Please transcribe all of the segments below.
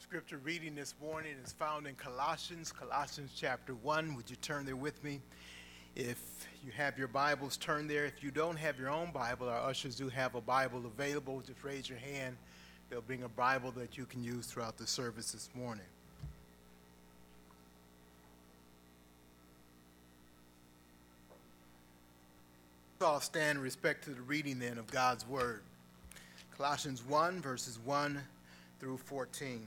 scripture reading this morning is found in Colossians, Colossians chapter 1. Would you turn there with me? If you have your Bibles, turn there. If you don't have your own Bible, our ushers do have a Bible available. Just raise your hand. They'll bring a Bible that you can use throughout the service this morning. I'll stand in respect to the reading then of God's Word. Colossians 1, verses 1 through 14.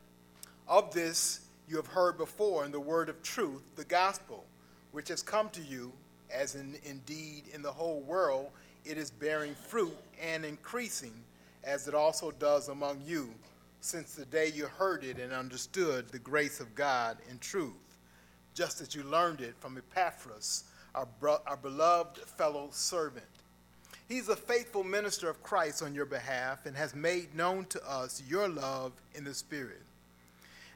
Of this you have heard before in the word of truth, the gospel, which has come to you, as in, indeed in the whole world it is bearing fruit and increasing, as it also does among you, since the day you heard it and understood the grace of God in truth, just as you learned it from Epaphras, our, bro- our beloved fellow servant. He's a faithful minister of Christ on your behalf and has made known to us your love in the Spirit.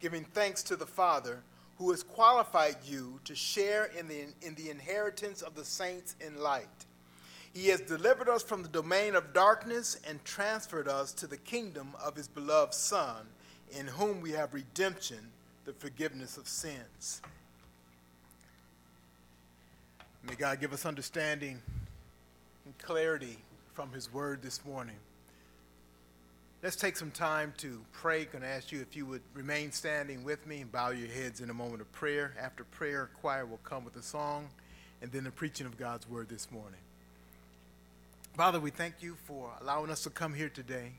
giving thanks to the Father who has qualified you to share in the, in the inheritance of the saints in light. He has delivered us from the domain of darkness and transferred us to the kingdom of his beloved Son, in whom we have redemption, the forgiveness of sins. May God give us understanding and clarity from his word this morning. Let's take some time to pray. Going to ask you if you would remain standing with me and bow your heads in a moment of prayer. After prayer, choir will come with a song and then the preaching of God's word this morning. Father, we thank you for allowing us to come here today.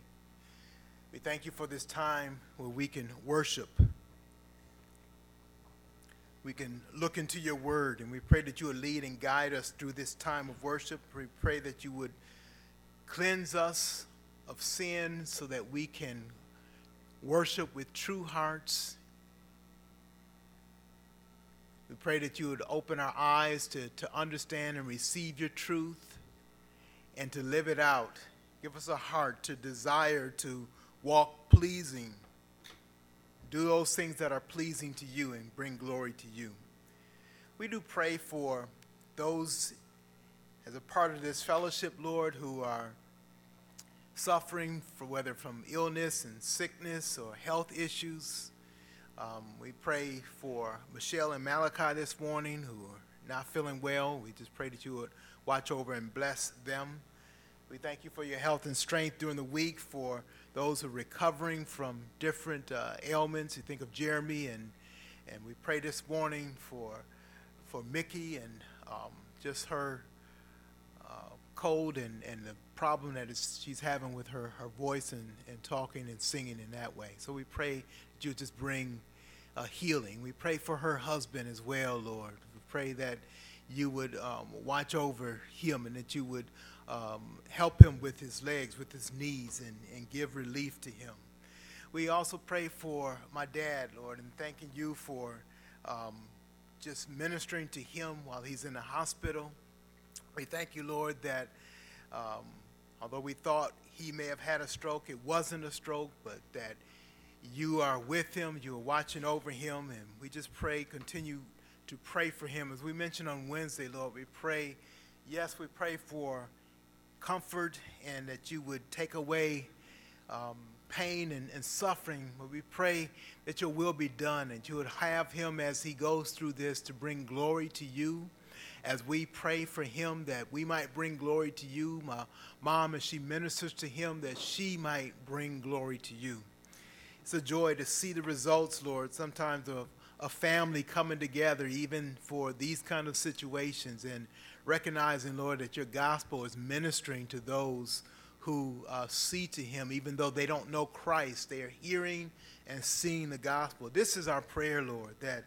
We thank you for this time where we can worship. We can look into your word, and we pray that you would lead and guide us through this time of worship. We pray that you would cleanse us of sin so that we can worship with true hearts. We pray that you would open our eyes to, to understand and receive your truth and to live it out. Give us a heart to desire to walk pleasing, do those things that are pleasing to you and bring glory to you. We do pray for those as a part of this fellowship, Lord, who are suffering, for whether from illness and sickness or health issues. Um, we pray for Michelle and Malachi this morning who are not feeling well. We just pray that you would watch over and bless them. We thank you for your health and strength during the week for those who are recovering from different uh, ailments. You think of Jeremy, and, and we pray this morning for, for Mickey and um, just her cold and, and the problem that is, she's having with her, her voice and, and talking and singing in that way. So we pray that you just bring uh, healing. We pray for her husband as well, Lord. We pray that you would um, watch over him and that you would um, help him with his legs, with his knees, and, and give relief to him. We also pray for my dad, Lord, and thanking you for um, just ministering to him while he's in the hospital. We thank you, Lord, that um, although we thought he may have had a stroke, it wasn't a stroke, but that you are with him, you are watching over him, and we just pray, continue to pray for him. As we mentioned on Wednesday, Lord, we pray, yes, we pray for comfort and that you would take away um, pain and, and suffering, but we pray that your will be done and you would have him as he goes through this to bring glory to you as we pray for him that we might bring glory to you. My mom, as she ministers to him, that she might bring glory to you. It's a joy to see the results, Lord, sometimes of a family coming together, even for these kind of situations, and recognizing, Lord, that your gospel is ministering to those who uh, see to him, even though they don't know Christ. They are hearing and seeing the gospel. This is our prayer, Lord, that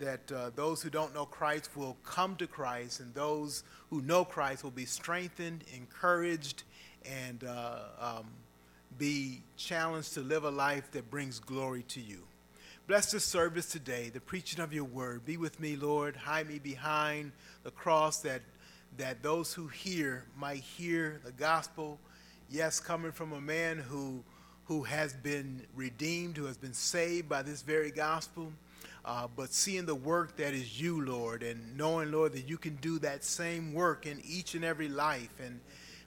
that uh, those who don't know Christ will come to Christ, and those who know Christ will be strengthened, encouraged, and uh, um, be challenged to live a life that brings glory to you. Bless this service today, the preaching of your word. Be with me, Lord. Hide me behind the cross that, that those who hear might hear the gospel. Yes, coming from a man who who has been redeemed, who has been saved by this very gospel. Uh, but seeing the work that is you, Lord, and knowing, Lord, that you can do that same work in each and every life. And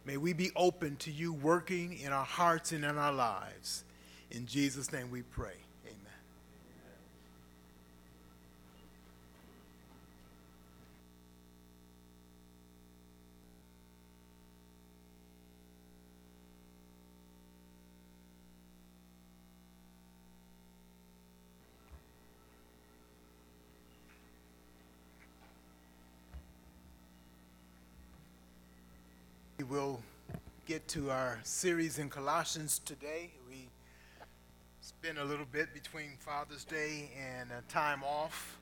may we be open to you working in our hearts and in our lives. In Jesus' name we pray. We will to our series in Colossians today. We spent a little bit between Father's Day and a time off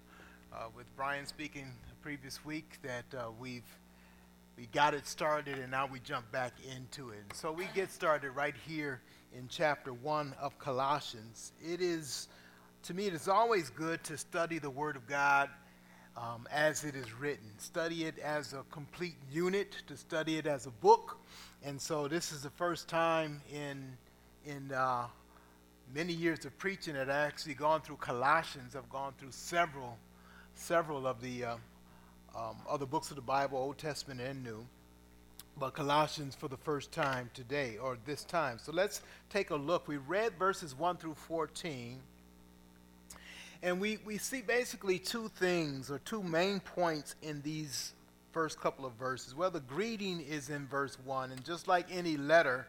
uh, with Brian speaking the previous week that uh, we've we got it started and now we jump back into it. And so we get started right here in chapter 1 of Colossians. It is to me it is always good to study the word of God um, as it is written. Study it as a complete unit, to study it as a book. And so this is the first time in, in uh, many years of preaching that I've actually gone through Colossians. I've gone through several, several of the uh, um, other books of the Bible, Old Testament and New. But Colossians for the first time today, or this time. So let's take a look. We read verses 1 through 14. And we, we see basically two things or two main points in these first couple of verses. Well, the greeting is in verse 1. And just like any letter,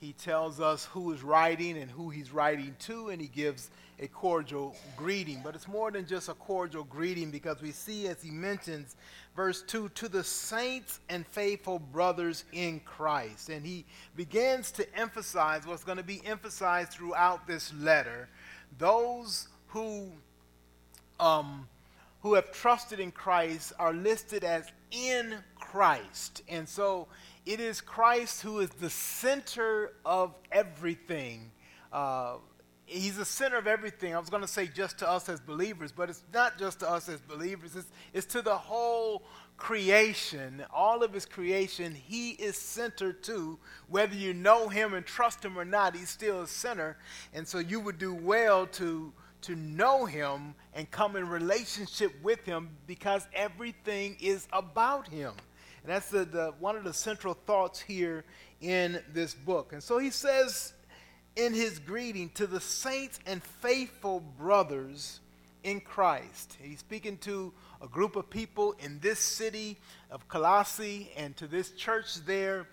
he tells us who is writing and who he's writing to, and he gives a cordial greeting. But it's more than just a cordial greeting because we see, as he mentions, verse 2, to the saints and faithful brothers in Christ. And he begins to emphasize what's going to be emphasized throughout this letter those who um, who have trusted in Christ are listed as in Christ. And so it is Christ who is the center of everything. Uh, he's the center of everything. I was going to say just to us as believers, but it's not just to us as believers, it's, it's to the whole creation, all of his creation, he is center to. Whether you know him and trust him or not, he's still a center. And so you would do well to to know him and come in relationship with him because everything is about him. And that's the, the, one of the central thoughts here in this book. And so he says in his greeting to the saints and faithful brothers in Christ. He's speaking to a group of people in this city of Colossae and to this church there.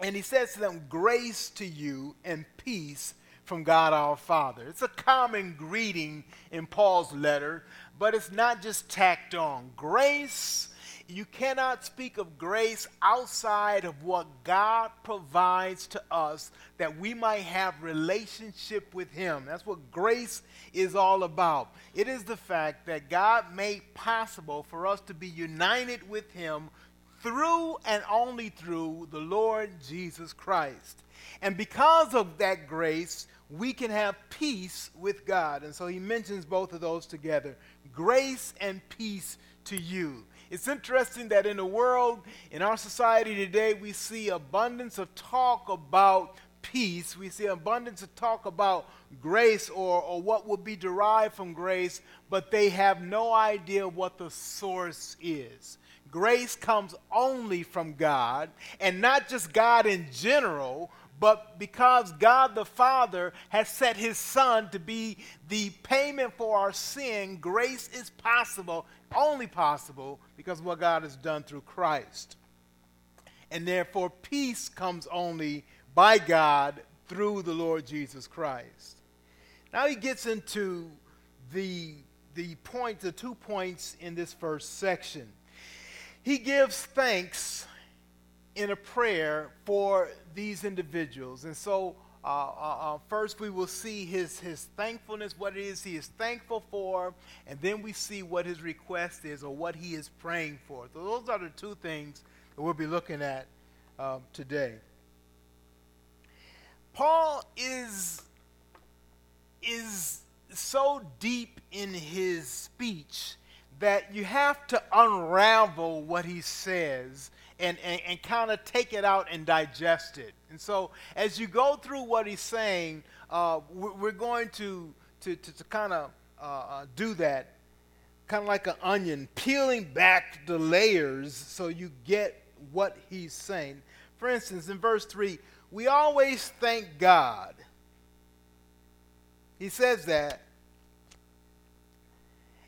And he says to them, Grace to you and peace from God our Father. It's a common greeting in Paul's letter, but it's not just tacked on. Grace, you cannot speak of grace outside of what God provides to us that we might have relationship with him. That's what grace is all about. It is the fact that God made possible for us to be united with him through and only through the Lord Jesus Christ. And because of that grace, we can have peace with God. And so he mentions both of those together grace and peace to you. It's interesting that in the world, in our society today, we see abundance of talk about peace. We see abundance of talk about grace or, or what will be derived from grace, but they have no idea what the source is. Grace comes only from God, and not just God in general, but because God the Father has set his Son to be the payment for our sin, grace is possible, only possible, because what God has done through Christ. And therefore, peace comes only by God through the Lord Jesus Christ. Now he gets into the, the point, the two points in this first section. He gives thanks in a prayer for these individuals. And so, uh, uh, uh, first we will see his, his thankfulness, what it is he is thankful for, and then we see what his request is or what he is praying for. So, those are the two things that we'll be looking at um, today. Paul is, is so deep in his speech that you have to unravel what he says and, and, and kind of take it out and digest it. And so, as you go through what he's saying, uh, we're going to, to, to, to kind of uh, uh, do that, kind of like an onion, peeling back the layers so you get what he's saying. For instance, in verse 3, we always thank God. He says that.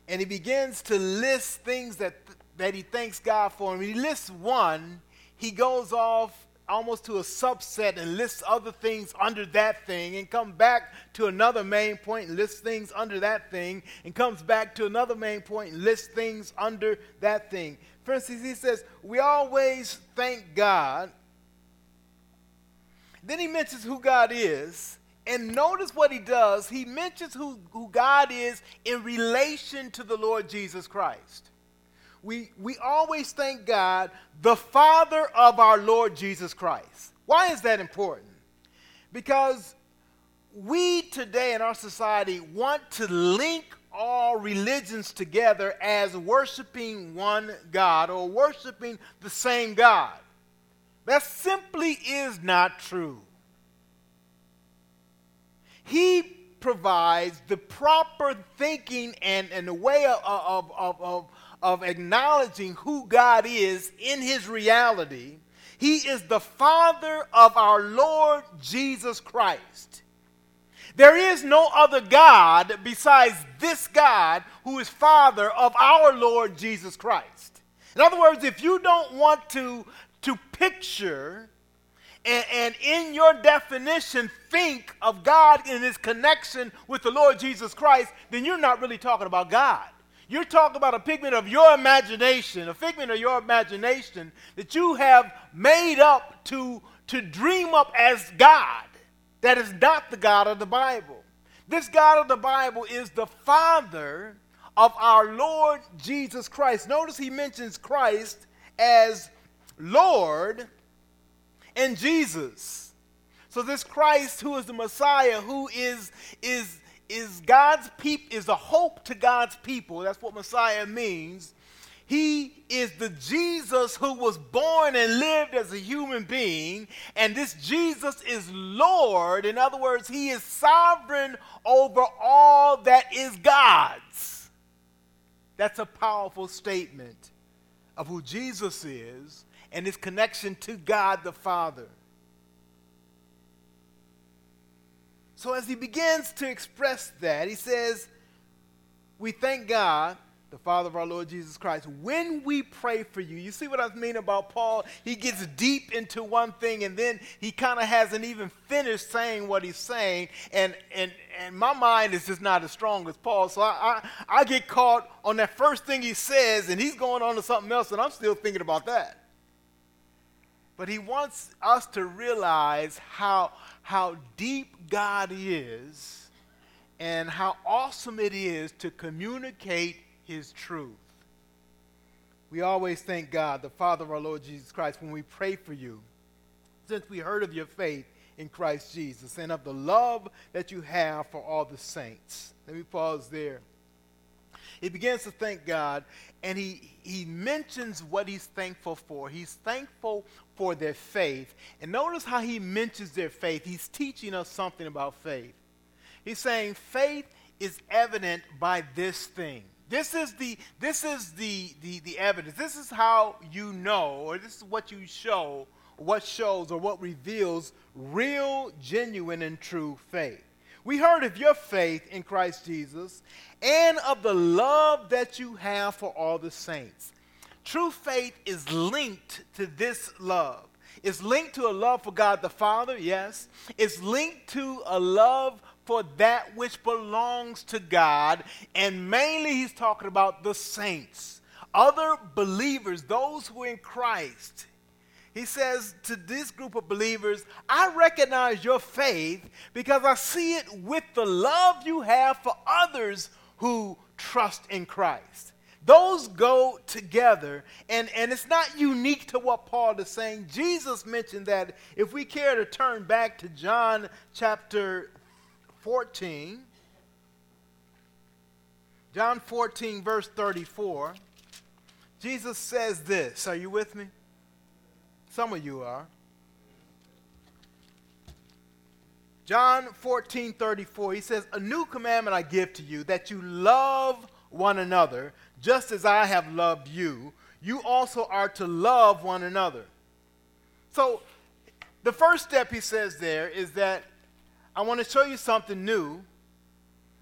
And he begins to list things that that he thanks God for. And he lists one, he goes off almost to a subset and lists other things under that thing and come back to another main point and lists things under that thing and comes back to another main point and lists things under that thing. For instance, he says, We always thank God. Then he mentions who God is. And notice what he does. He mentions who, who God is in relation to the Lord Jesus Christ we, we always thank God, the Father of our Lord Jesus Christ. Why is that important? Because we today in our society want to link all religions together as worshiping one God or worshiping the same God. That simply is not true. He provides the proper thinking and, and the way of, of, of, of, of acknowledging who God is in his reality, he is the Father of our Lord Jesus Christ. There is no other God besides this God who is Father of our Lord Jesus Christ. In other words, if you don't want to, to picture and, and, in your definition think of God in his connection with the Lord Jesus Christ, then you're not really talking about God. You're talking about a figment of your imagination, a figment of your imagination that you have made up to, to dream up as God. That is not the God of the Bible. This God of the Bible is the Father of our Lord Jesus Christ. Notice he mentions Christ as Lord and Jesus. So this Christ who is the Messiah, who is, is is God's people is a hope to God's people. That's what Messiah means. He is the Jesus who was born and lived as a human being, and this Jesus is Lord. In other words, he is sovereign over all that is God's. That's a powerful statement of who Jesus is and his connection to God the Father. So as he begins to express that, he says, We thank God, the Father of our Lord Jesus Christ, when we pray for you. You see what I mean about Paul? He gets deep into one thing and then he kind of hasn't even finished saying what he's saying. And, and, and my mind is just not as strong as Paul. So I, I, I get caught on that first thing he says and he's going on to something else and I'm still thinking about that. But he wants us to realize how, how deep God is and how awesome it is to communicate his truth. We always thank God, the Father of our Lord Jesus Christ, when we pray for you, since we heard of your faith in Christ Jesus and of the love that you have for all the saints. Let me pause there. He begins to thank God and he, he mentions what he's thankful for. He's thankful for their faith. And notice how he mentions their faith. He's teaching us something about faith. He's saying faith is evident by this thing. This is the this is the, the, the evidence. This is how you know, or this is what you show what shows or what reveals real, genuine, and true faith. We heard of your faith in Christ Jesus and of the love that you have for all the saints. True faith is linked to this love. It's linked to a love for God the Father, yes. It's linked to a love for that which belongs to God. And mainly, he's talking about the saints, other believers, those who are in Christ. He says to this group of believers, I recognize your faith because I see it with the love you have for others who trust in Christ. Those go together, and, and it's not unique to what Paul is saying. Jesus mentioned that if we care to turn back to John chapter 14, John 14, verse 34, Jesus says this. Are you with me? Some of you are. John 14, 34, he says, A new commandment I give to you, that you love one another, just as I have loved you. You also are to love one another. So, the first step he says there is that I want to show you something new.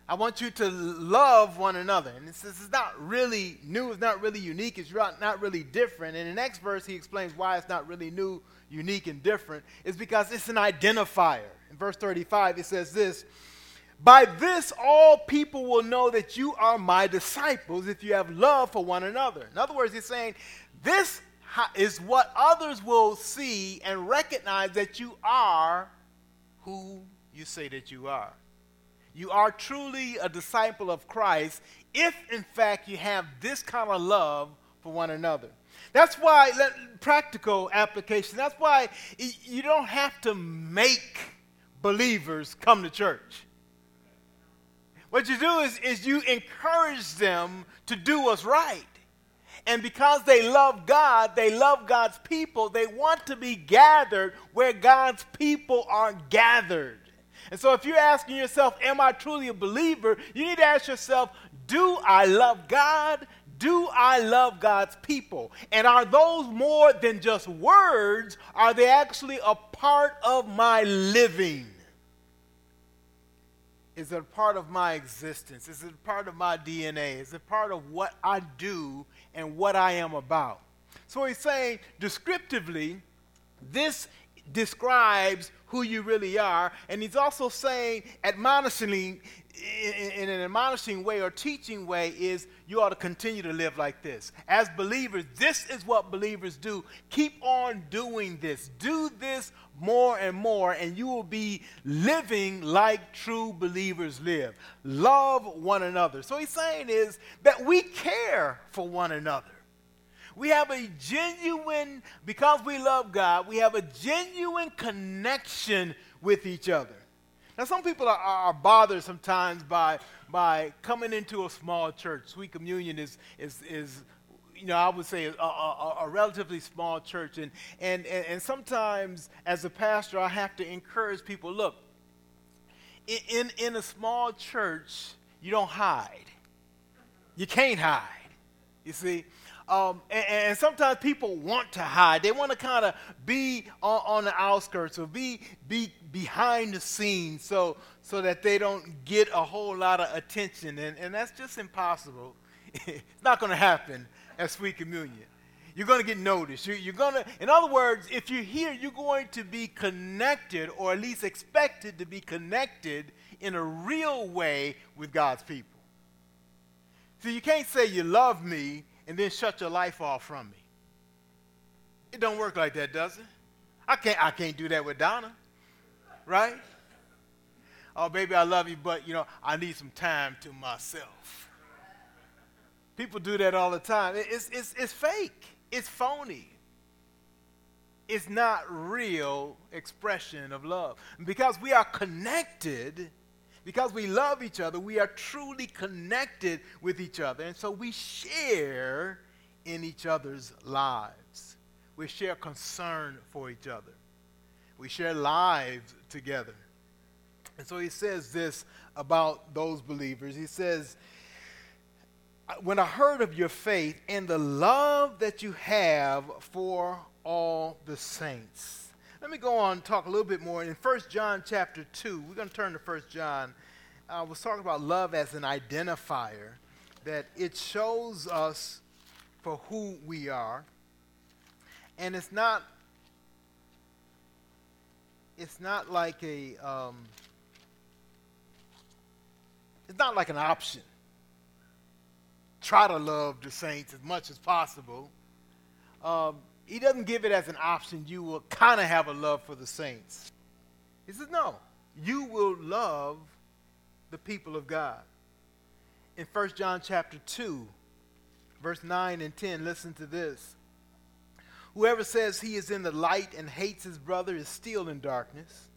I want you to love one another. And this, is not really new, it's not really unique, it's not really different. In the next verse, he explains why it's not really new, unique, and different. It's because it's an identifier. In verse 35, it says this By this, all people will know that you are my disciples if you have love for one another. In other words, he's saying, This is what others will see and recognize that you are who you say that you are. You are truly a disciple of Christ if, in fact, you have this kind of love for one another. That's why, practical application, that's why you don't have to make believers come to church. What you do is, is you encourage them to do what's right. And because they love God, they love God's people, they want to be gathered where God's people are gathered. And so if you're asking yourself, Am I truly a believer? you need to ask yourself, Do I love God? Do I love God's people? And are those more than just words? Are they actually a part of my living? Is it a part of my existence? Is it a part of my DNA? Is it part of what I do and what I am about? So he's saying descriptively, this describes who you really are. And he's also saying, admonishingly, in, an admonishing way or teaching way, is you ought to continue to live like this. As believers, this is what believers do. Keep on doing this. Do this more and more, and you will be living like true believers live. Love one another. So he's saying is that we care for one another. We have a genuine, because we love God, we have a genuine connection with each other. Now, some people are, are bothered sometimes by, by coming into a small church. Sweet Communion is, is, is you know, I would say a, a, a, relatively small church. And, and, and sometimes, as a pastor, I have to encourage people look, in, in a small church, you don't hide. You can't hide. You see? Um, and, and, sometimes people want to hide. They want to kind of be on, on, the outskirts or be, be behind the scenes so, so that they don't get a whole lot of attention. And, and that's just impossible. it's not going to happen at Sweet Communion. You're going to get noticed. You're, you're going to, in other words, if you're here, you're going to be connected or at least expected to be connected in a real way with God's people. So you can't say you love me and then shut your life off from me. It don't work like that, does it? I can't, I can't do that with Donna, right? Oh, baby, I love you, but, you know, I need some time to myself. People do that all the time. It's, it's, it's fake. It's phony. It's not real expression of love. Because we are connected – because we love each other, we are truly connected with each other. And so we share in each other's lives. We share concern for each other. We share lives together. And so he says this about those believers. He says, when I heard of your faith and the love that you have for all the saints. Let me go on and talk a little bit more. In 1 John chapter 2, we're going to turn to 1 John. I was talking about love as an identifier, that it shows us for who we are. And it's not it's not like a um, it's not like an option try to love the saints as much as possible. Um, he doesn't give it as an option. You will kind of have a love for the saints. He says, no, you will love the people of God. In 1 John chapter 2, verse 9 and 10, listen to this. Whoever says he is in the light and hates his brother is still in darkness.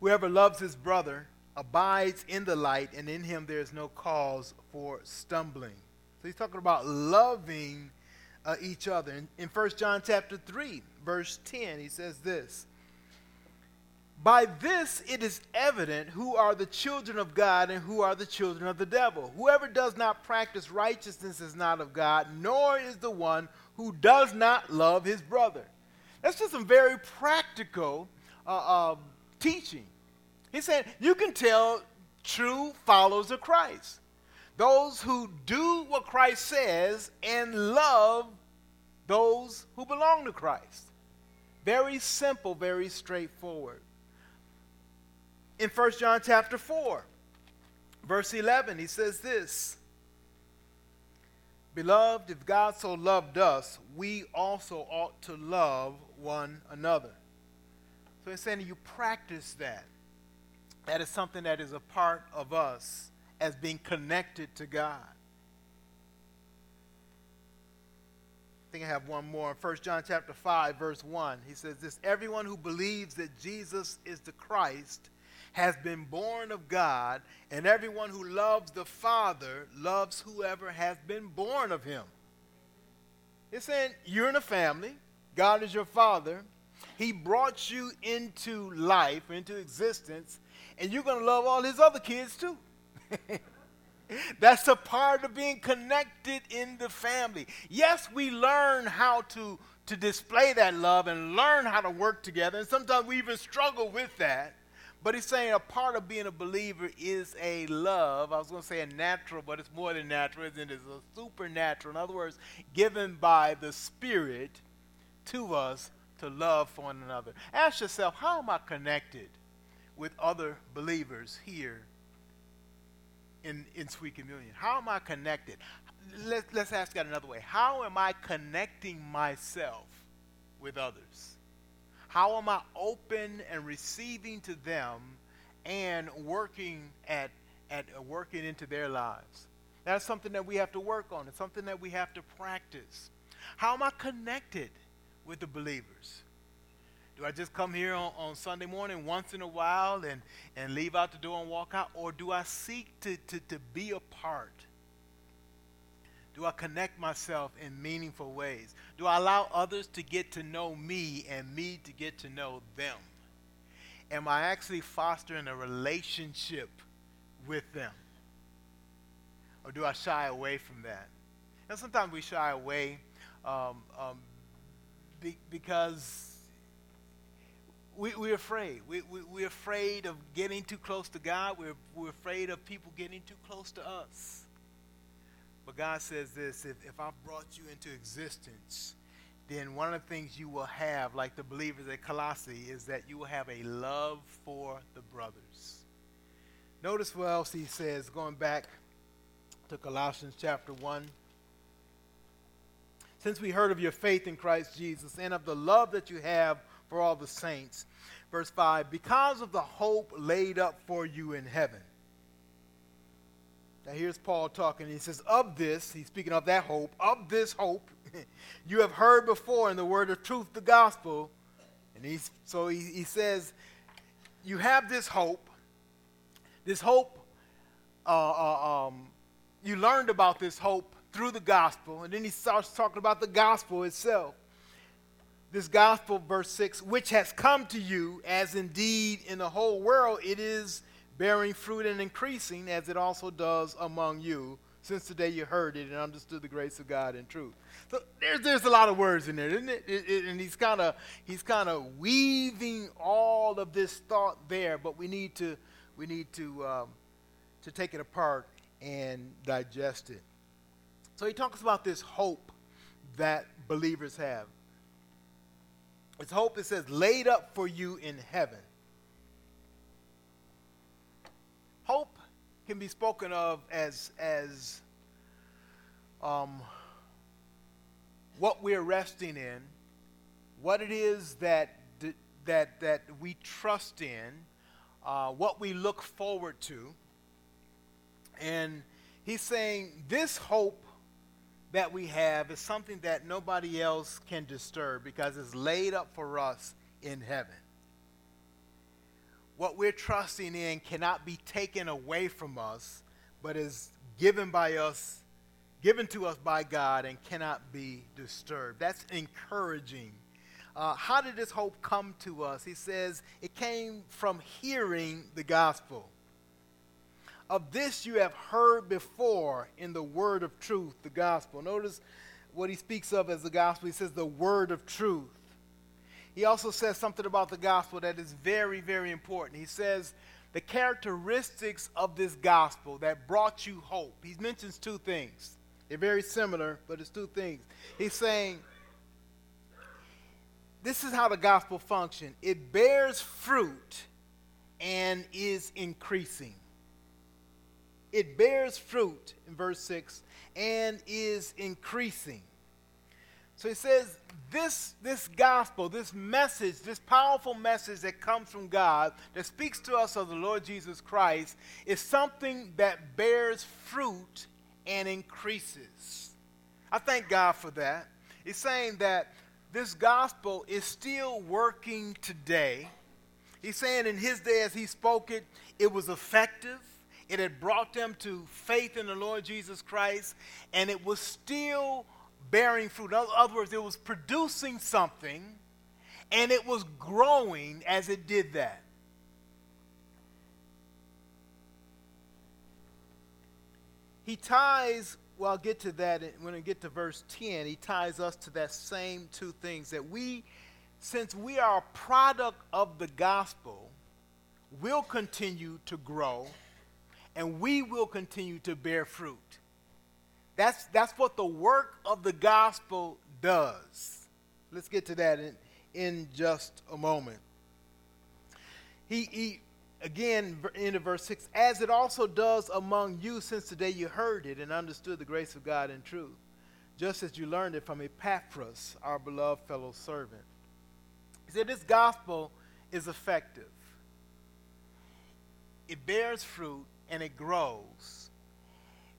Whoever loves his brother abides in the light, and in him there is no cause for stumbling. So he's talking about loving uh, each other. In, in 1 John chapter 3, verse 10, he says this. By this it is evident who are the children of God and who are the children of the devil. Whoever does not practice righteousness is not of God, nor is the one who does not love his brother. That's just some very practical uh, uh, teaching. He said, you can tell true followers of Christ those who do what Christ says and love those who belong to Christ. Very simple, very straightforward. In 1 John chapter 4, verse 11, he says this Beloved, if God so loved us, we also ought to love one another. So he's saying you practice that. That is something that is a part of us as being connected to God. I think I have one more. 1 John chapter 5, verse 1. He says this Everyone who believes that Jesus is the Christ has been born of God, and everyone who loves the Father loves whoever has been born of him. It's saying you're in a family, God is your father. He brought you into life, into existence, and you're going to love all his other kids too. That's a part of being connected in the family. Yes, we learn how to, to display that love and learn how to work together, and sometimes we even struggle with that. But he's saying a part of being a believer is a love. I was going to say a natural, but it's more than natural? It's a supernatural. In other words, given by the Spirit to us to love for one another. Ask yourself, how am I connected with other believers here in, in sweet communion? How am I connected? Let, let's ask that another way. How am I connecting myself with others? How am I open and receiving to them and working at, at uh, working into their lives? That's something that we have to work on. It's something that we have to practice. How am I connected with the believers? Do I just come here on, on Sunday morning once in a while and, and leave out the door and walk out? Or do I seek to, to, to be a part? Do I connect myself in meaningful ways? Do I allow others to get to know me and me to get to know them? Am I actually fostering a relationship with them? Or do I shy away from that? And sometimes we shy away um, um, be, because we, we're afraid. We, we, we're afraid of getting too close to God. We're, we're afraid of people getting too close to us. But God says this if, if I've brought you into existence, then one of the things you will have, like the believers at Colossae, is that you will have a love for the brothers. Notice what else he says, going back to Colossians chapter 1. Since we heard of your faith in Christ Jesus and of the love that you have for all the saints. Verse 5 Because of the hope laid up for you in heaven. Now, here's Paul talking. He says, Of this, he's speaking of that hope, of this hope, you have heard before in the word of truth, the gospel. And he's, so he, he says, You have this hope. This hope, uh, uh, um, you learned about this hope through the gospel. And then he starts talking about the gospel itself this gospel, verse 6, which has come to you, as indeed in the whole world it is bearing fruit and increasing, as it also does among you since the day you heard it and understood the grace of God in truth. So there's, there's a lot of words in there, isn't it? it, it and he's kind of he's kind of weaving all of this thought there, but we need to we need to um, to take it apart and digest it. So he talks about this hope that believers have. It's hope, it says, laid up for you in heaven. Hope can be spoken of as, as um, what we're resting in, what it is that, that, that we trust in, uh, what we look forward to. And he's saying this hope that we have is something that nobody else can disturb because it's laid up for us in heaven. What we're trusting in cannot be taken away from us, but is given by us, given to us by God, and cannot be disturbed. That's encouraging. Uh, how did this hope come to us? He says it came from hearing the gospel. Of this you have heard before in the word of truth, the gospel. Notice what he speaks of as the gospel. He says the word of truth. He also says something about the gospel that is very, very important. He says the characteristics of this gospel that brought you hope. He mentions two things. They're very similar, but it's two things. He's saying this is how the gospel functions it bears fruit and is increasing it bears fruit in verse 6 and is increasing. So he says, this, this gospel, this message, this powerful message that comes from God, that speaks to us of the Lord Jesus Christ, is something that bears fruit and increases. I thank God for that. He's saying that this gospel is still working today. He's saying in his day as he spoke it, it was effective it had brought them to faith in the Lord Jesus Christ, and it was still bearing fruit. In other words, it was producing something, and it was growing as it did that. He ties, well, I'll get to that when I get to verse 10. He ties us to that same two things that we, since we are a product of the gospel, will continue to grow and we will continue to bear fruit. That's, that's what the work of the gospel does. Let's get to that in, in just a moment. He, he again, in verse 6, as it also does among you since the day you heard it and understood the grace of God in truth, just as you learned it from Epaphras, our beloved fellow servant. He said, This gospel is effective, it bears fruit, and it grows.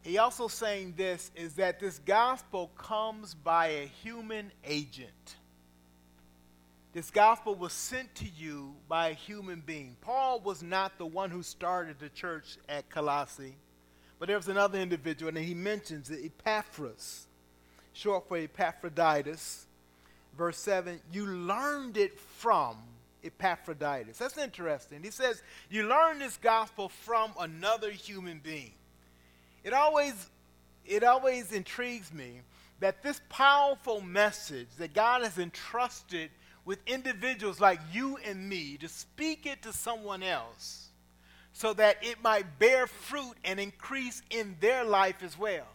He also saying this is that this gospel comes by a human agent. This gospel was sent to you by a human being. Paul was not the one who started the church at Colossae, but there was another individual, and he mentions it, Epaphras, short for Epaphroditus. Verse 7 You learned it from Epaphroditus. That's interesting. He says, You learn this gospel from another human being. It always, it always intrigues me that this powerful message that God has entrusted with individuals like you and me to speak it to someone else so that it might bear fruit and increase in their life as well.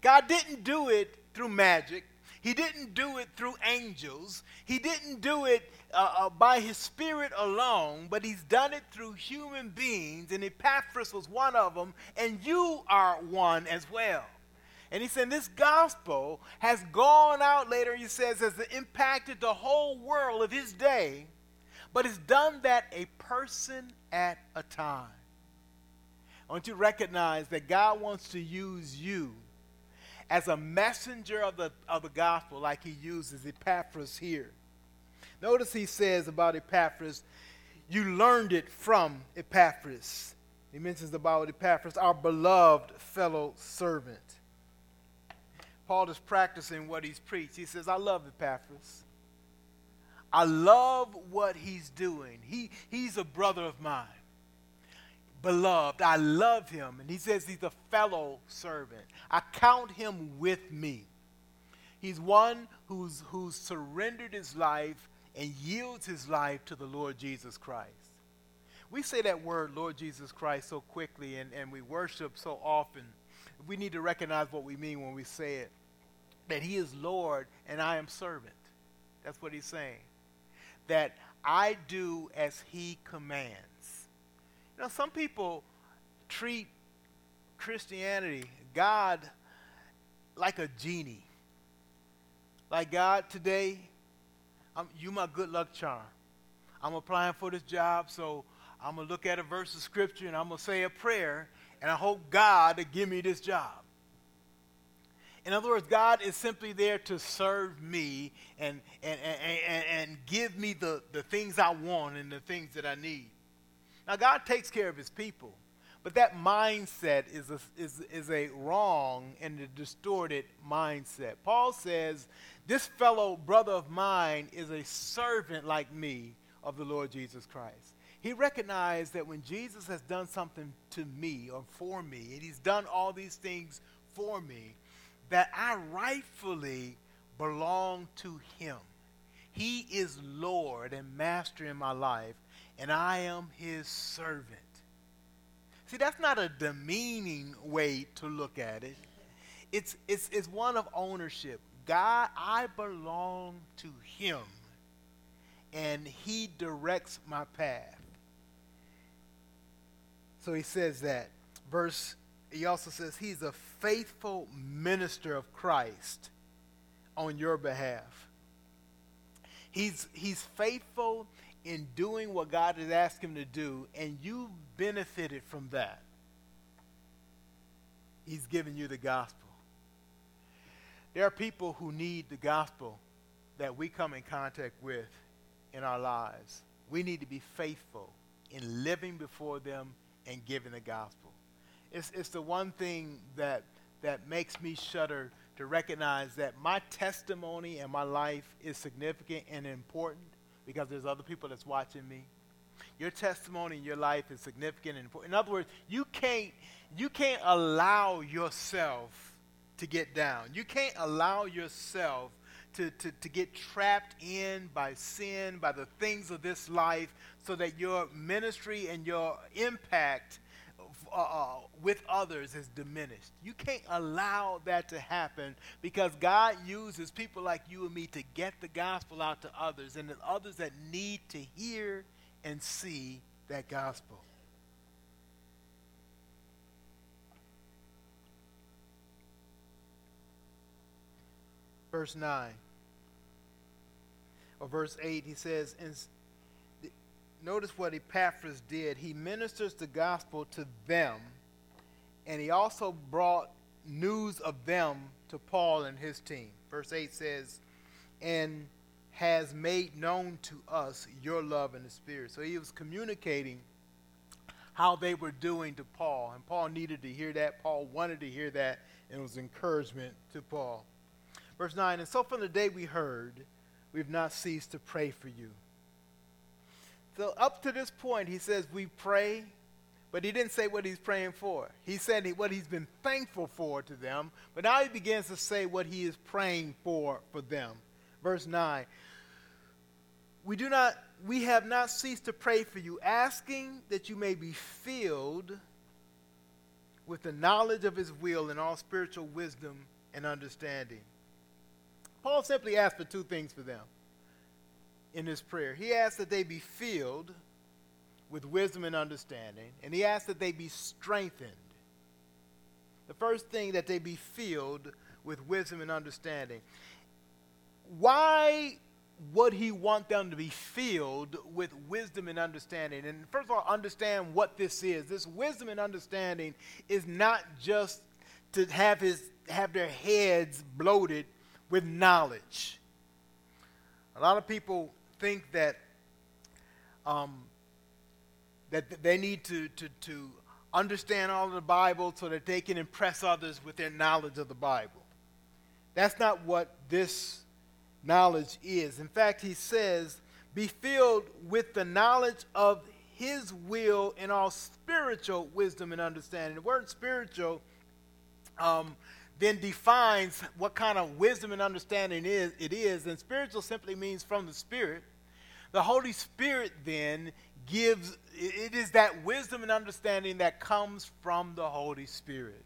God didn't do it through magic. He didn't do it through angels. He didn't do it uh, uh, by his spirit alone, but he's done it through human beings, and Epaphras was one of them, and you are one as well. And he said, This gospel has gone out later, he says, has impacted the whole world of his day, but it's done that a person at a time. I want you to recognize that God wants to use you as a messenger of the, of the gospel, like he uses Epaphras here. Notice he says about Epaphras, you learned it from Epaphras. He mentions about Epaphras, our beloved fellow servant. Paul is practicing what he's preached. He says, I love Epaphras. I love what he's doing. He, he's a brother of mine. beloved. I love him. And he says he's a fellow servant. I count him with me. He's one who's, who's surrendered his life and yields his life to the Lord Jesus Christ. We say that word, Lord Jesus Christ, so quickly and, and we worship so often. We need to recognize what we mean when we say it that he is Lord and I am servant. That's what he's saying. That I do as he commands. You know, some people treat Christianity, God, like a genie. Like God, today, I'm, you my good luck charm. I'm applying for this job, so I'm going to look at a verse of scripture and I'm going to say a prayer, and I hope God to give me this job. In other words, God is simply there to serve me and, and, and, and, and give me the, the things I want and the things that I need. Now, God takes care of his people, but that mindset is a, is, is a wrong and a distorted mindset. Paul says, This fellow brother of mine is a servant like me of the Lord Jesus Christ. He recognized that when Jesus has done something to me or for me, and he's done all these things for me, that I rightfully belong to him. He is Lord and master in my life, and I am his servant. See, that's not a demeaning way to look at it. It's, it's, it's one of ownership. God, I belong to him, and he directs my path. So he says that. Verse he also says he's a faithful minister of Christ on your behalf. He's, he's faithful in doing what God has asked him to do, and you benefited from that. He's given you the gospel. There are people who need the gospel that we come in contact with in our lives. We need to be faithful in living before them and giving the gospel it's, it's the one thing that, that makes me shudder to recognize that my testimony and my life is significant and important because there's other people that's watching me. Your testimony in your life is significant and important. In other words, you can't, you can't allow yourself to get down. You can't allow yourself to, to, to get trapped in by sin, by the things of this life, so that your ministry and your impact uh, uh, with others is diminished. You can't allow that to happen because God uses people like you and me to get the gospel out to others and the others that need to hear and see that gospel. Verse 9 or verse 8, he says, notice what Epaphras did. He ministers the gospel to them, and he also brought news of them to Paul and his team. Verse 8 says, and has made known to us your love in the Spirit. So he was communicating how they were doing to Paul, and Paul needed to hear that. Paul wanted to hear that, and it was encouragement to Paul. Verse 9, and so from the day we heard, we've not ceased to pray for you so up to this point, he says we pray, but he didn't say what he's praying for. He said what he's been thankful for to them, but now he begins to say what he is praying for for them. Verse 9. We do not we have not ceased to pray for you, asking that you may be filled with the knowledge of his will and all spiritual wisdom and understanding. Paul simply asked for two things for them in his prayer. He asked that they be filled with wisdom and understanding, and he asked that they be strengthened. The first thing that they be filled with wisdom and understanding. Why would he want them to be filled with wisdom and understanding? And first of all, understand what this is. This wisdom and understanding is not just to have his have their heads bloated with knowledge. A lot of people think that um, that they need to, to, to understand all of the Bible so that they can impress others with their knowledge of the Bible. That's not what this knowledge is. In fact, he says, be filled with the knowledge of his will in all spiritual wisdom and understanding. The word spiritual um, then defines what kind of wisdom and understanding is, it is. And spiritual simply means from the Spirit. The Holy Spirit then gives, it is that wisdom and understanding that comes from the Holy Spirit.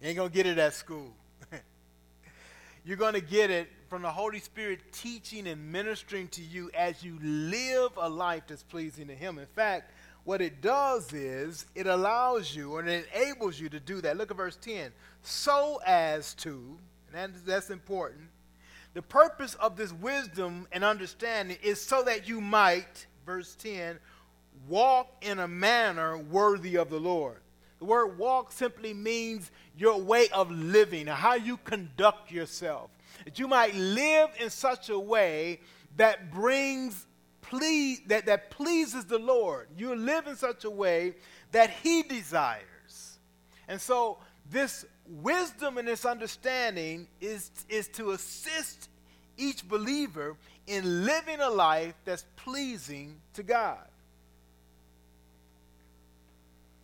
You ain't to get it at school. You're to get it from the Holy Spirit teaching and ministering to you as you live a life that's pleasing to Him. In fact, what it does is it allows you and it enables you to do that. Look at verse 10. So as to, and that's important, the purpose of this wisdom and understanding is so that you might, verse 10, walk in a manner worthy of the Lord. The word walk simply means your way of living, how you conduct yourself. That you might live in such a way that brings please, that, that pleases the Lord. You live in such a way that He desires. And so this wisdom and this understanding is, is to assist each believer in living a life that's pleasing to God.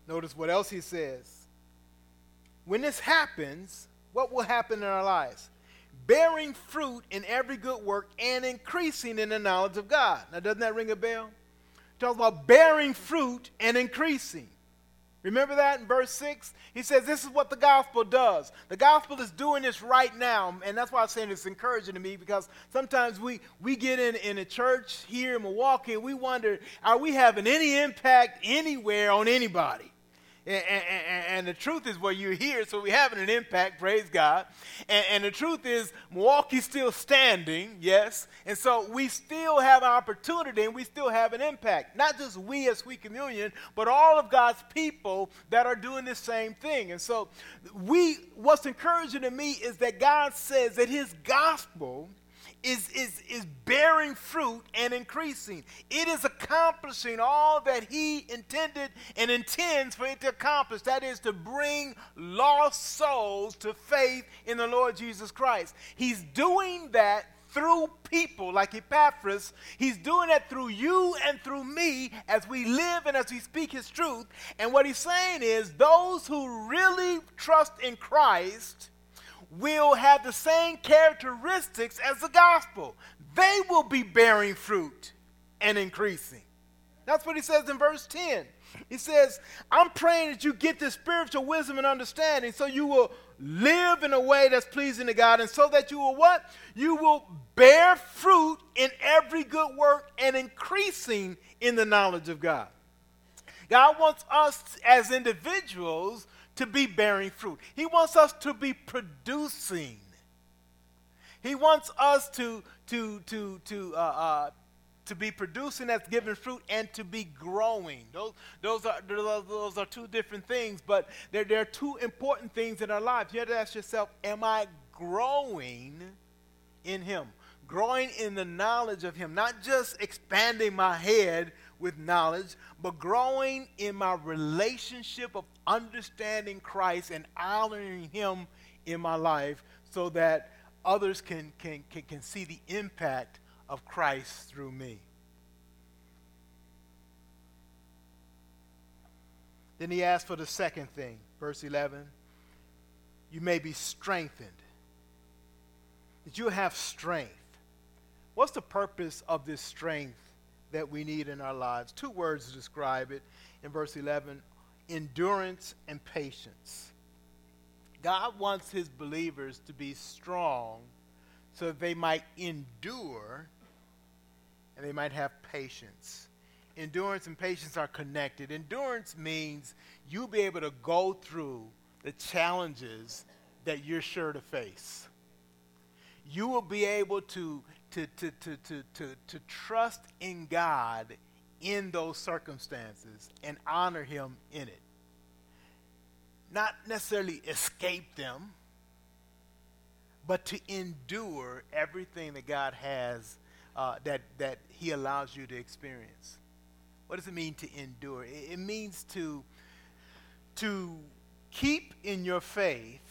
Notice what else he says. When this happens, what will happen in our lives? Bearing fruit in every good work and increasing in the knowledge of God. Now, doesn't that ring a bell? It talks about bearing fruit and increasing. Remember that in verse 6? He says, This is what the gospel does. The gospel is doing this right now. And that's why I'm saying it's encouraging to me because sometimes we, we get in, in a church here in Milwaukee and we wonder, are we having any impact anywhere on anybody? And, and, and, the truth is, well, you're here, so we're having an impact, praise God. And, and, the truth is, Milwaukee's still standing, yes. And so we still have an opportunity and we still have an impact. Not just we as Sweet Communion, but all of God's people that are doing the same thing. And so we, what's encouraging to me is that God says that His gospel is, is, is bearing fruit and increasing. It is accomplishing all that He intended and intends for it to accomplish. That is to bring lost souls to faith in the Lord Jesus Christ. He's doing that through people like Epaphras. He's doing that through you and through me as we live and as we speak His truth. And what He's saying is, those who really trust in Christ will have the same characteristics as the gospel. They will be bearing fruit and increasing. That's what he says in verse 10. He says, I'm praying that you get this spiritual wisdom and understanding so you will live in a way that's pleasing to God and so that you will what? You will bear fruit in every good work and increasing in the knowledge of God. God wants us as individuals to be bearing fruit. He wants us to be producing. He wants us to, to, to, to, uh, uh, to be producing that's giving fruit and to be growing. Those, those, are, those are two different things, but they're, they're two important things in our lives. You have to ask yourself, am I growing in Him? Growing in the knowledge of Him, not just expanding my head with knowledge, but growing in my relationship of understanding Christ and honoring Him in my life so that others can, can, can, can see the impact of Christ through me. Then he asked for the second thing, verse 11. You may be strengthened. That you have strength. What's the purpose of this strength that we need in our lives. Two words to describe it in verse 11 endurance and patience. God wants his believers to be strong so that they might endure and they might have patience. Endurance and patience are connected. Endurance means you'll be able to go through the challenges that you're sure to face. You will be able to to, to, to, to, to, to trust in God in those circumstances and honor Him in it. Not necessarily escape them, but to endure everything that God has, uh, that, that He allows you to experience. What does it mean to endure? It, it means to, to keep in your faith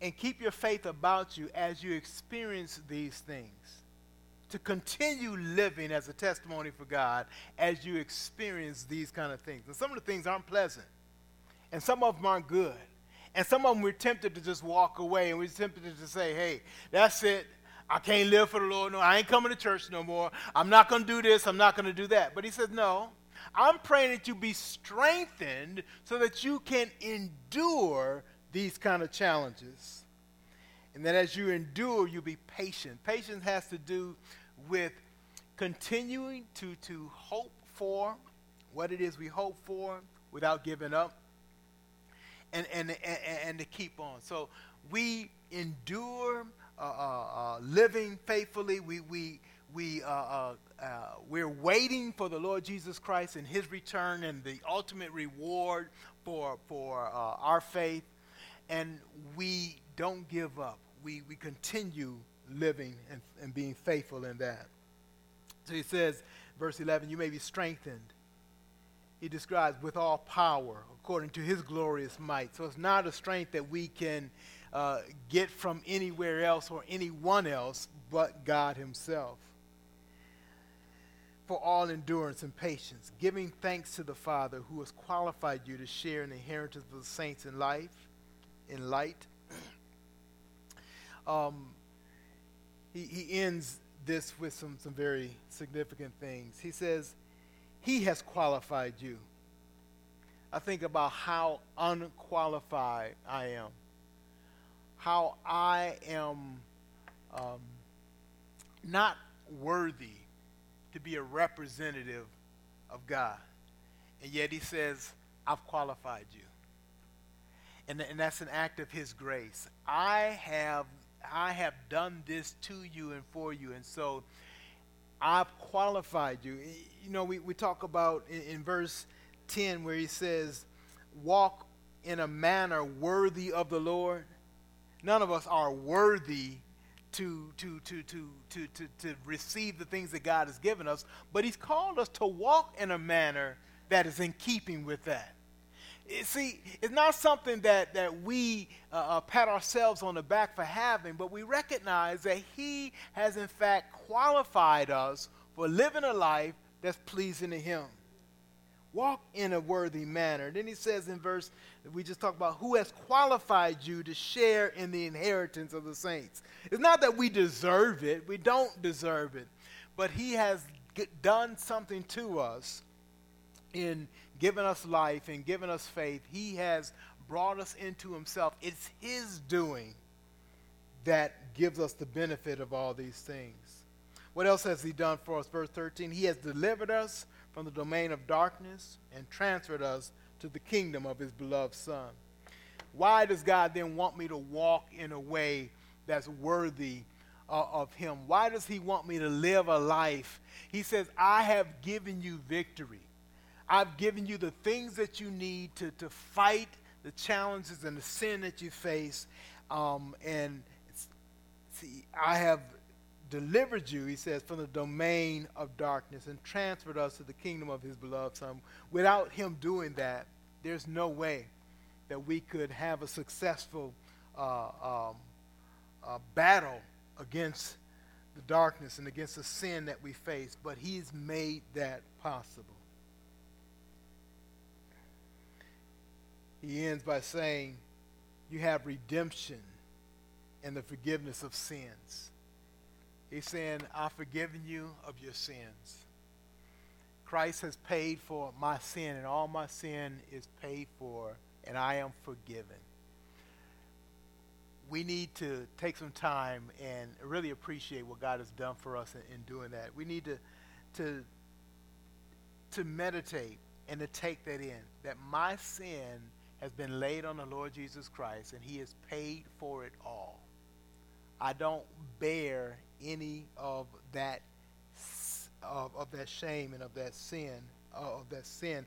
and keep your faith about you as you experience these things. to continue living as a testimony for God as you experience these kind of things. And some of the things aren't pleasant, and some of them aren't good. And some of them we're tempted to just walk away, and we're tempted to say, hey, that's it. I can't live for the Lord. No, I ain't coming to church no more. I'm not going to do this. I'm not going to do that. But he says, no. I'm praying that you be strengthened so that you can endure these kind of challenges. And that as you endure, you be patient. Patience has to do with continuing to, to hope for what it is we hope for without giving up and, and, and, and to keep on. So we endure uh, uh, uh, living faithfully. We, we, we, uh, uh, uh, we're waiting for the Lord Jesus Christ and his return and the ultimate reward for, for our faith. And we don't give up. We, we continue living and, and being faithful in that. So he says, verse 11, you may be strengthened. He describes with all power according to his glorious might. So it's not a strength that we can uh, get from anywhere else or anyone else but God himself. For all endurance and patience, giving thanks to the Father who has qualified you to share in the inheritance of the saints in life, in light. um, he, he ends this with some, some very significant things. He says, He has qualified you. I think about how unqualified I am, how I am um, not worthy to be a representative of God. And yet He says, I've qualified you. And, and that's an act of His grace. I have I have done this to you and for you. And so I've qualified you. You know, we, we talk about in, in verse 10 where he says, walk in a manner worthy of the Lord. None of us are worthy to, to, to, to, to, to, to receive the things that God has given us, but He's called us to walk in a manner that is in keeping with that. See, it's not something that, that we uh, uh, pat ourselves on the back for having, but we recognize that He has, in fact, qualified us for living a life that's pleasing to Him. Walk in a worthy manner. Then He says in verse we just talked about, who has qualified you to share in the inheritance of the saints. It's not that we deserve it, we don't deserve it, but He has done something to us in given us life and given us faith. He has brought us into himself. It's his doing that gives us the benefit of all these things. What else has he done for us? Verse 13 He has delivered us from the domain of darkness and transferred us to the kingdom of his beloved Son. Why does God then want me to walk in a way that's worthy uh, of him? Why does he want me to live a life? He says, I have given you victory. I've given you the things that you need to, to fight the challenges and the sin that you face. Um, and see, I have delivered you, he says, from the domain of darkness and transferred us to the kingdom of his beloved Son. Without him doing that, there's no way that we could have a successful uh, um, uh, battle against the darkness and against the sin that we face. But he's made that possible. He ends by saying, You have redemption and the forgiveness of sins. He's saying, I've forgiven you of your sins. Christ has paid for my sin, and all my sin is paid for, and I am forgiven. We need to take some time and really appreciate what God has done for us in, in doing that. We need to, to, to meditate and to take that in, that my sin has been laid on the Lord Jesus Christ, and he has paid for it all. I don't bear any of that of, of that shame and of that sin uh, of that sin.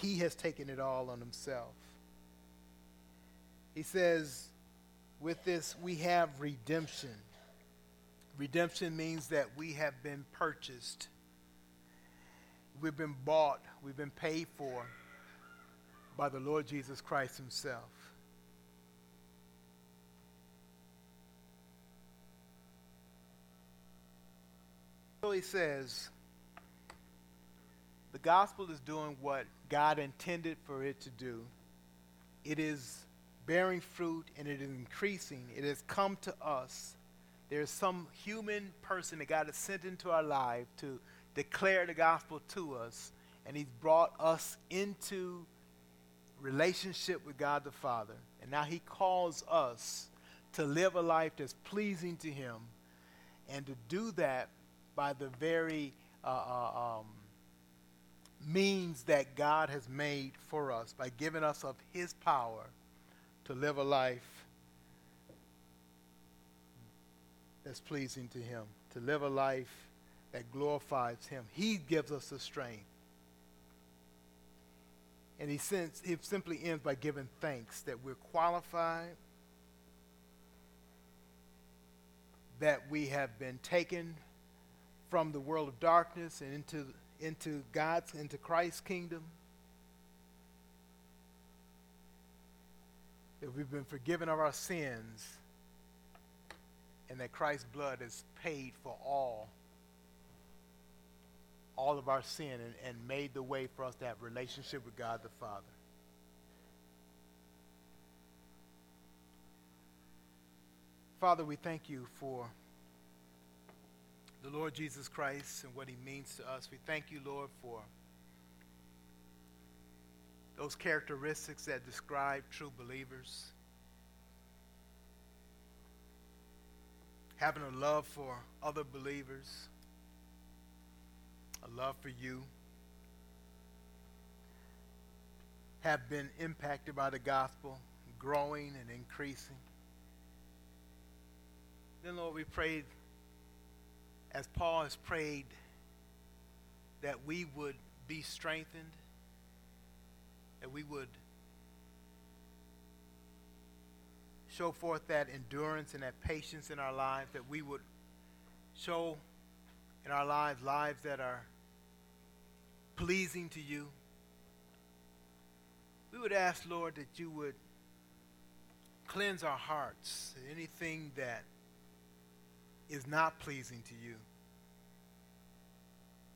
He has taken it all on himself. He says, with this we have redemption. Redemption means that we have been purchased. We've been bought. We've been paid for by the Lord Jesus Christ himself. So he says, the gospel is doing what God intended for it to do. It is bearing fruit and it is increasing. It has come to us. There's some human person that God has sent into our life to declare the gospel to us, and He's brought us into relationship with God the Father. And now He calls us to live a life that's pleasing to Him, and to do that by the very uh, uh, um, means that God has made for us, by giving us of His power to live a life that's pleasing to Him, to live a life that glorifies Him. He gives us the strength. And he, sends, he simply ends by giving thanks that we're qualified, that we have been taken from the world of darkness and into, into God's, into Christ's kingdom. That we've been forgiven of our sins and that Christ's blood has paid for all all of our sin and, and made the way for us to have relationship with God the Father. Father, we thank you for the Lord Jesus Christ and what he means to us. We thank you, Lord, for those characteristics that describe true believers. Having a love for other believers a love for you, have been impacted by the gospel, growing and increasing. Then, Lord, we pray, as Paul has prayed, that we would be strengthened, that we would show forth that endurance and that patience in our lives, that we would show in our lives lives that are pleasing to you. We would ask, Lord, that you would cleanse our hearts, anything that is not pleasing to you.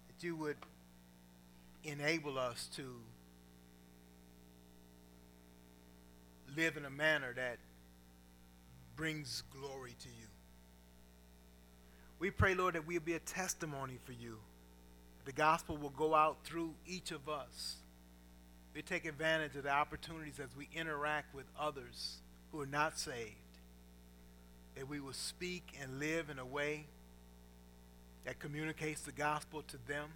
That you would enable us to live in a manner that brings glory to you. We pray, Lord, that we'll be a testimony for you the gospel will go out through each of us. We take advantage of the opportunities as we interact with others who are not saved. That we will speak and live in a way that communicates the gospel to them,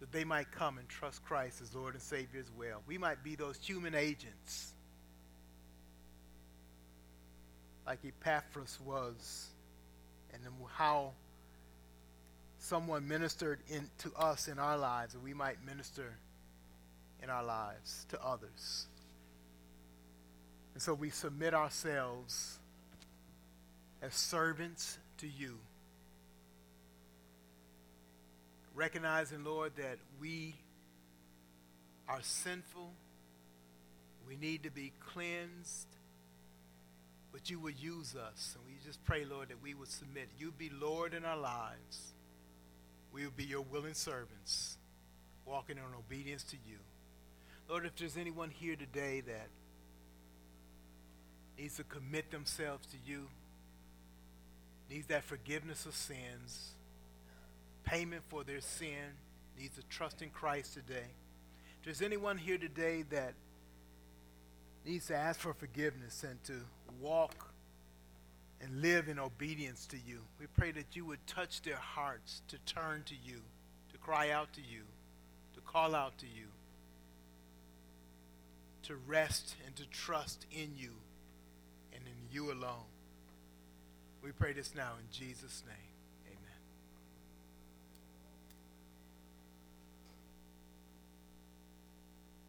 that they might come and trust Christ as Lord and Savior as well. We might be those human agents, like Epaphras was, and how someone ministered in, to us in our lives, and we might minister in our lives to others. And so we submit ourselves as servants to you, recognizing, Lord, that we are sinful, we need to be cleansed, but you will use us. And we just pray, Lord, that we would submit. You be Lord in our lives we will be your willing servants, walking in obedience to you. Lord, if there's anyone here today that needs to commit themselves to you, needs that forgiveness of sins, payment for their sin, needs to trust in Christ today. If there's anyone here today that needs to ask for forgiveness and to walk and live in obedience to you. We pray that you would touch their hearts to turn to you, to cry out to you, to call out to you, to rest and to trust in you and in you alone. We pray this now in Jesus' name.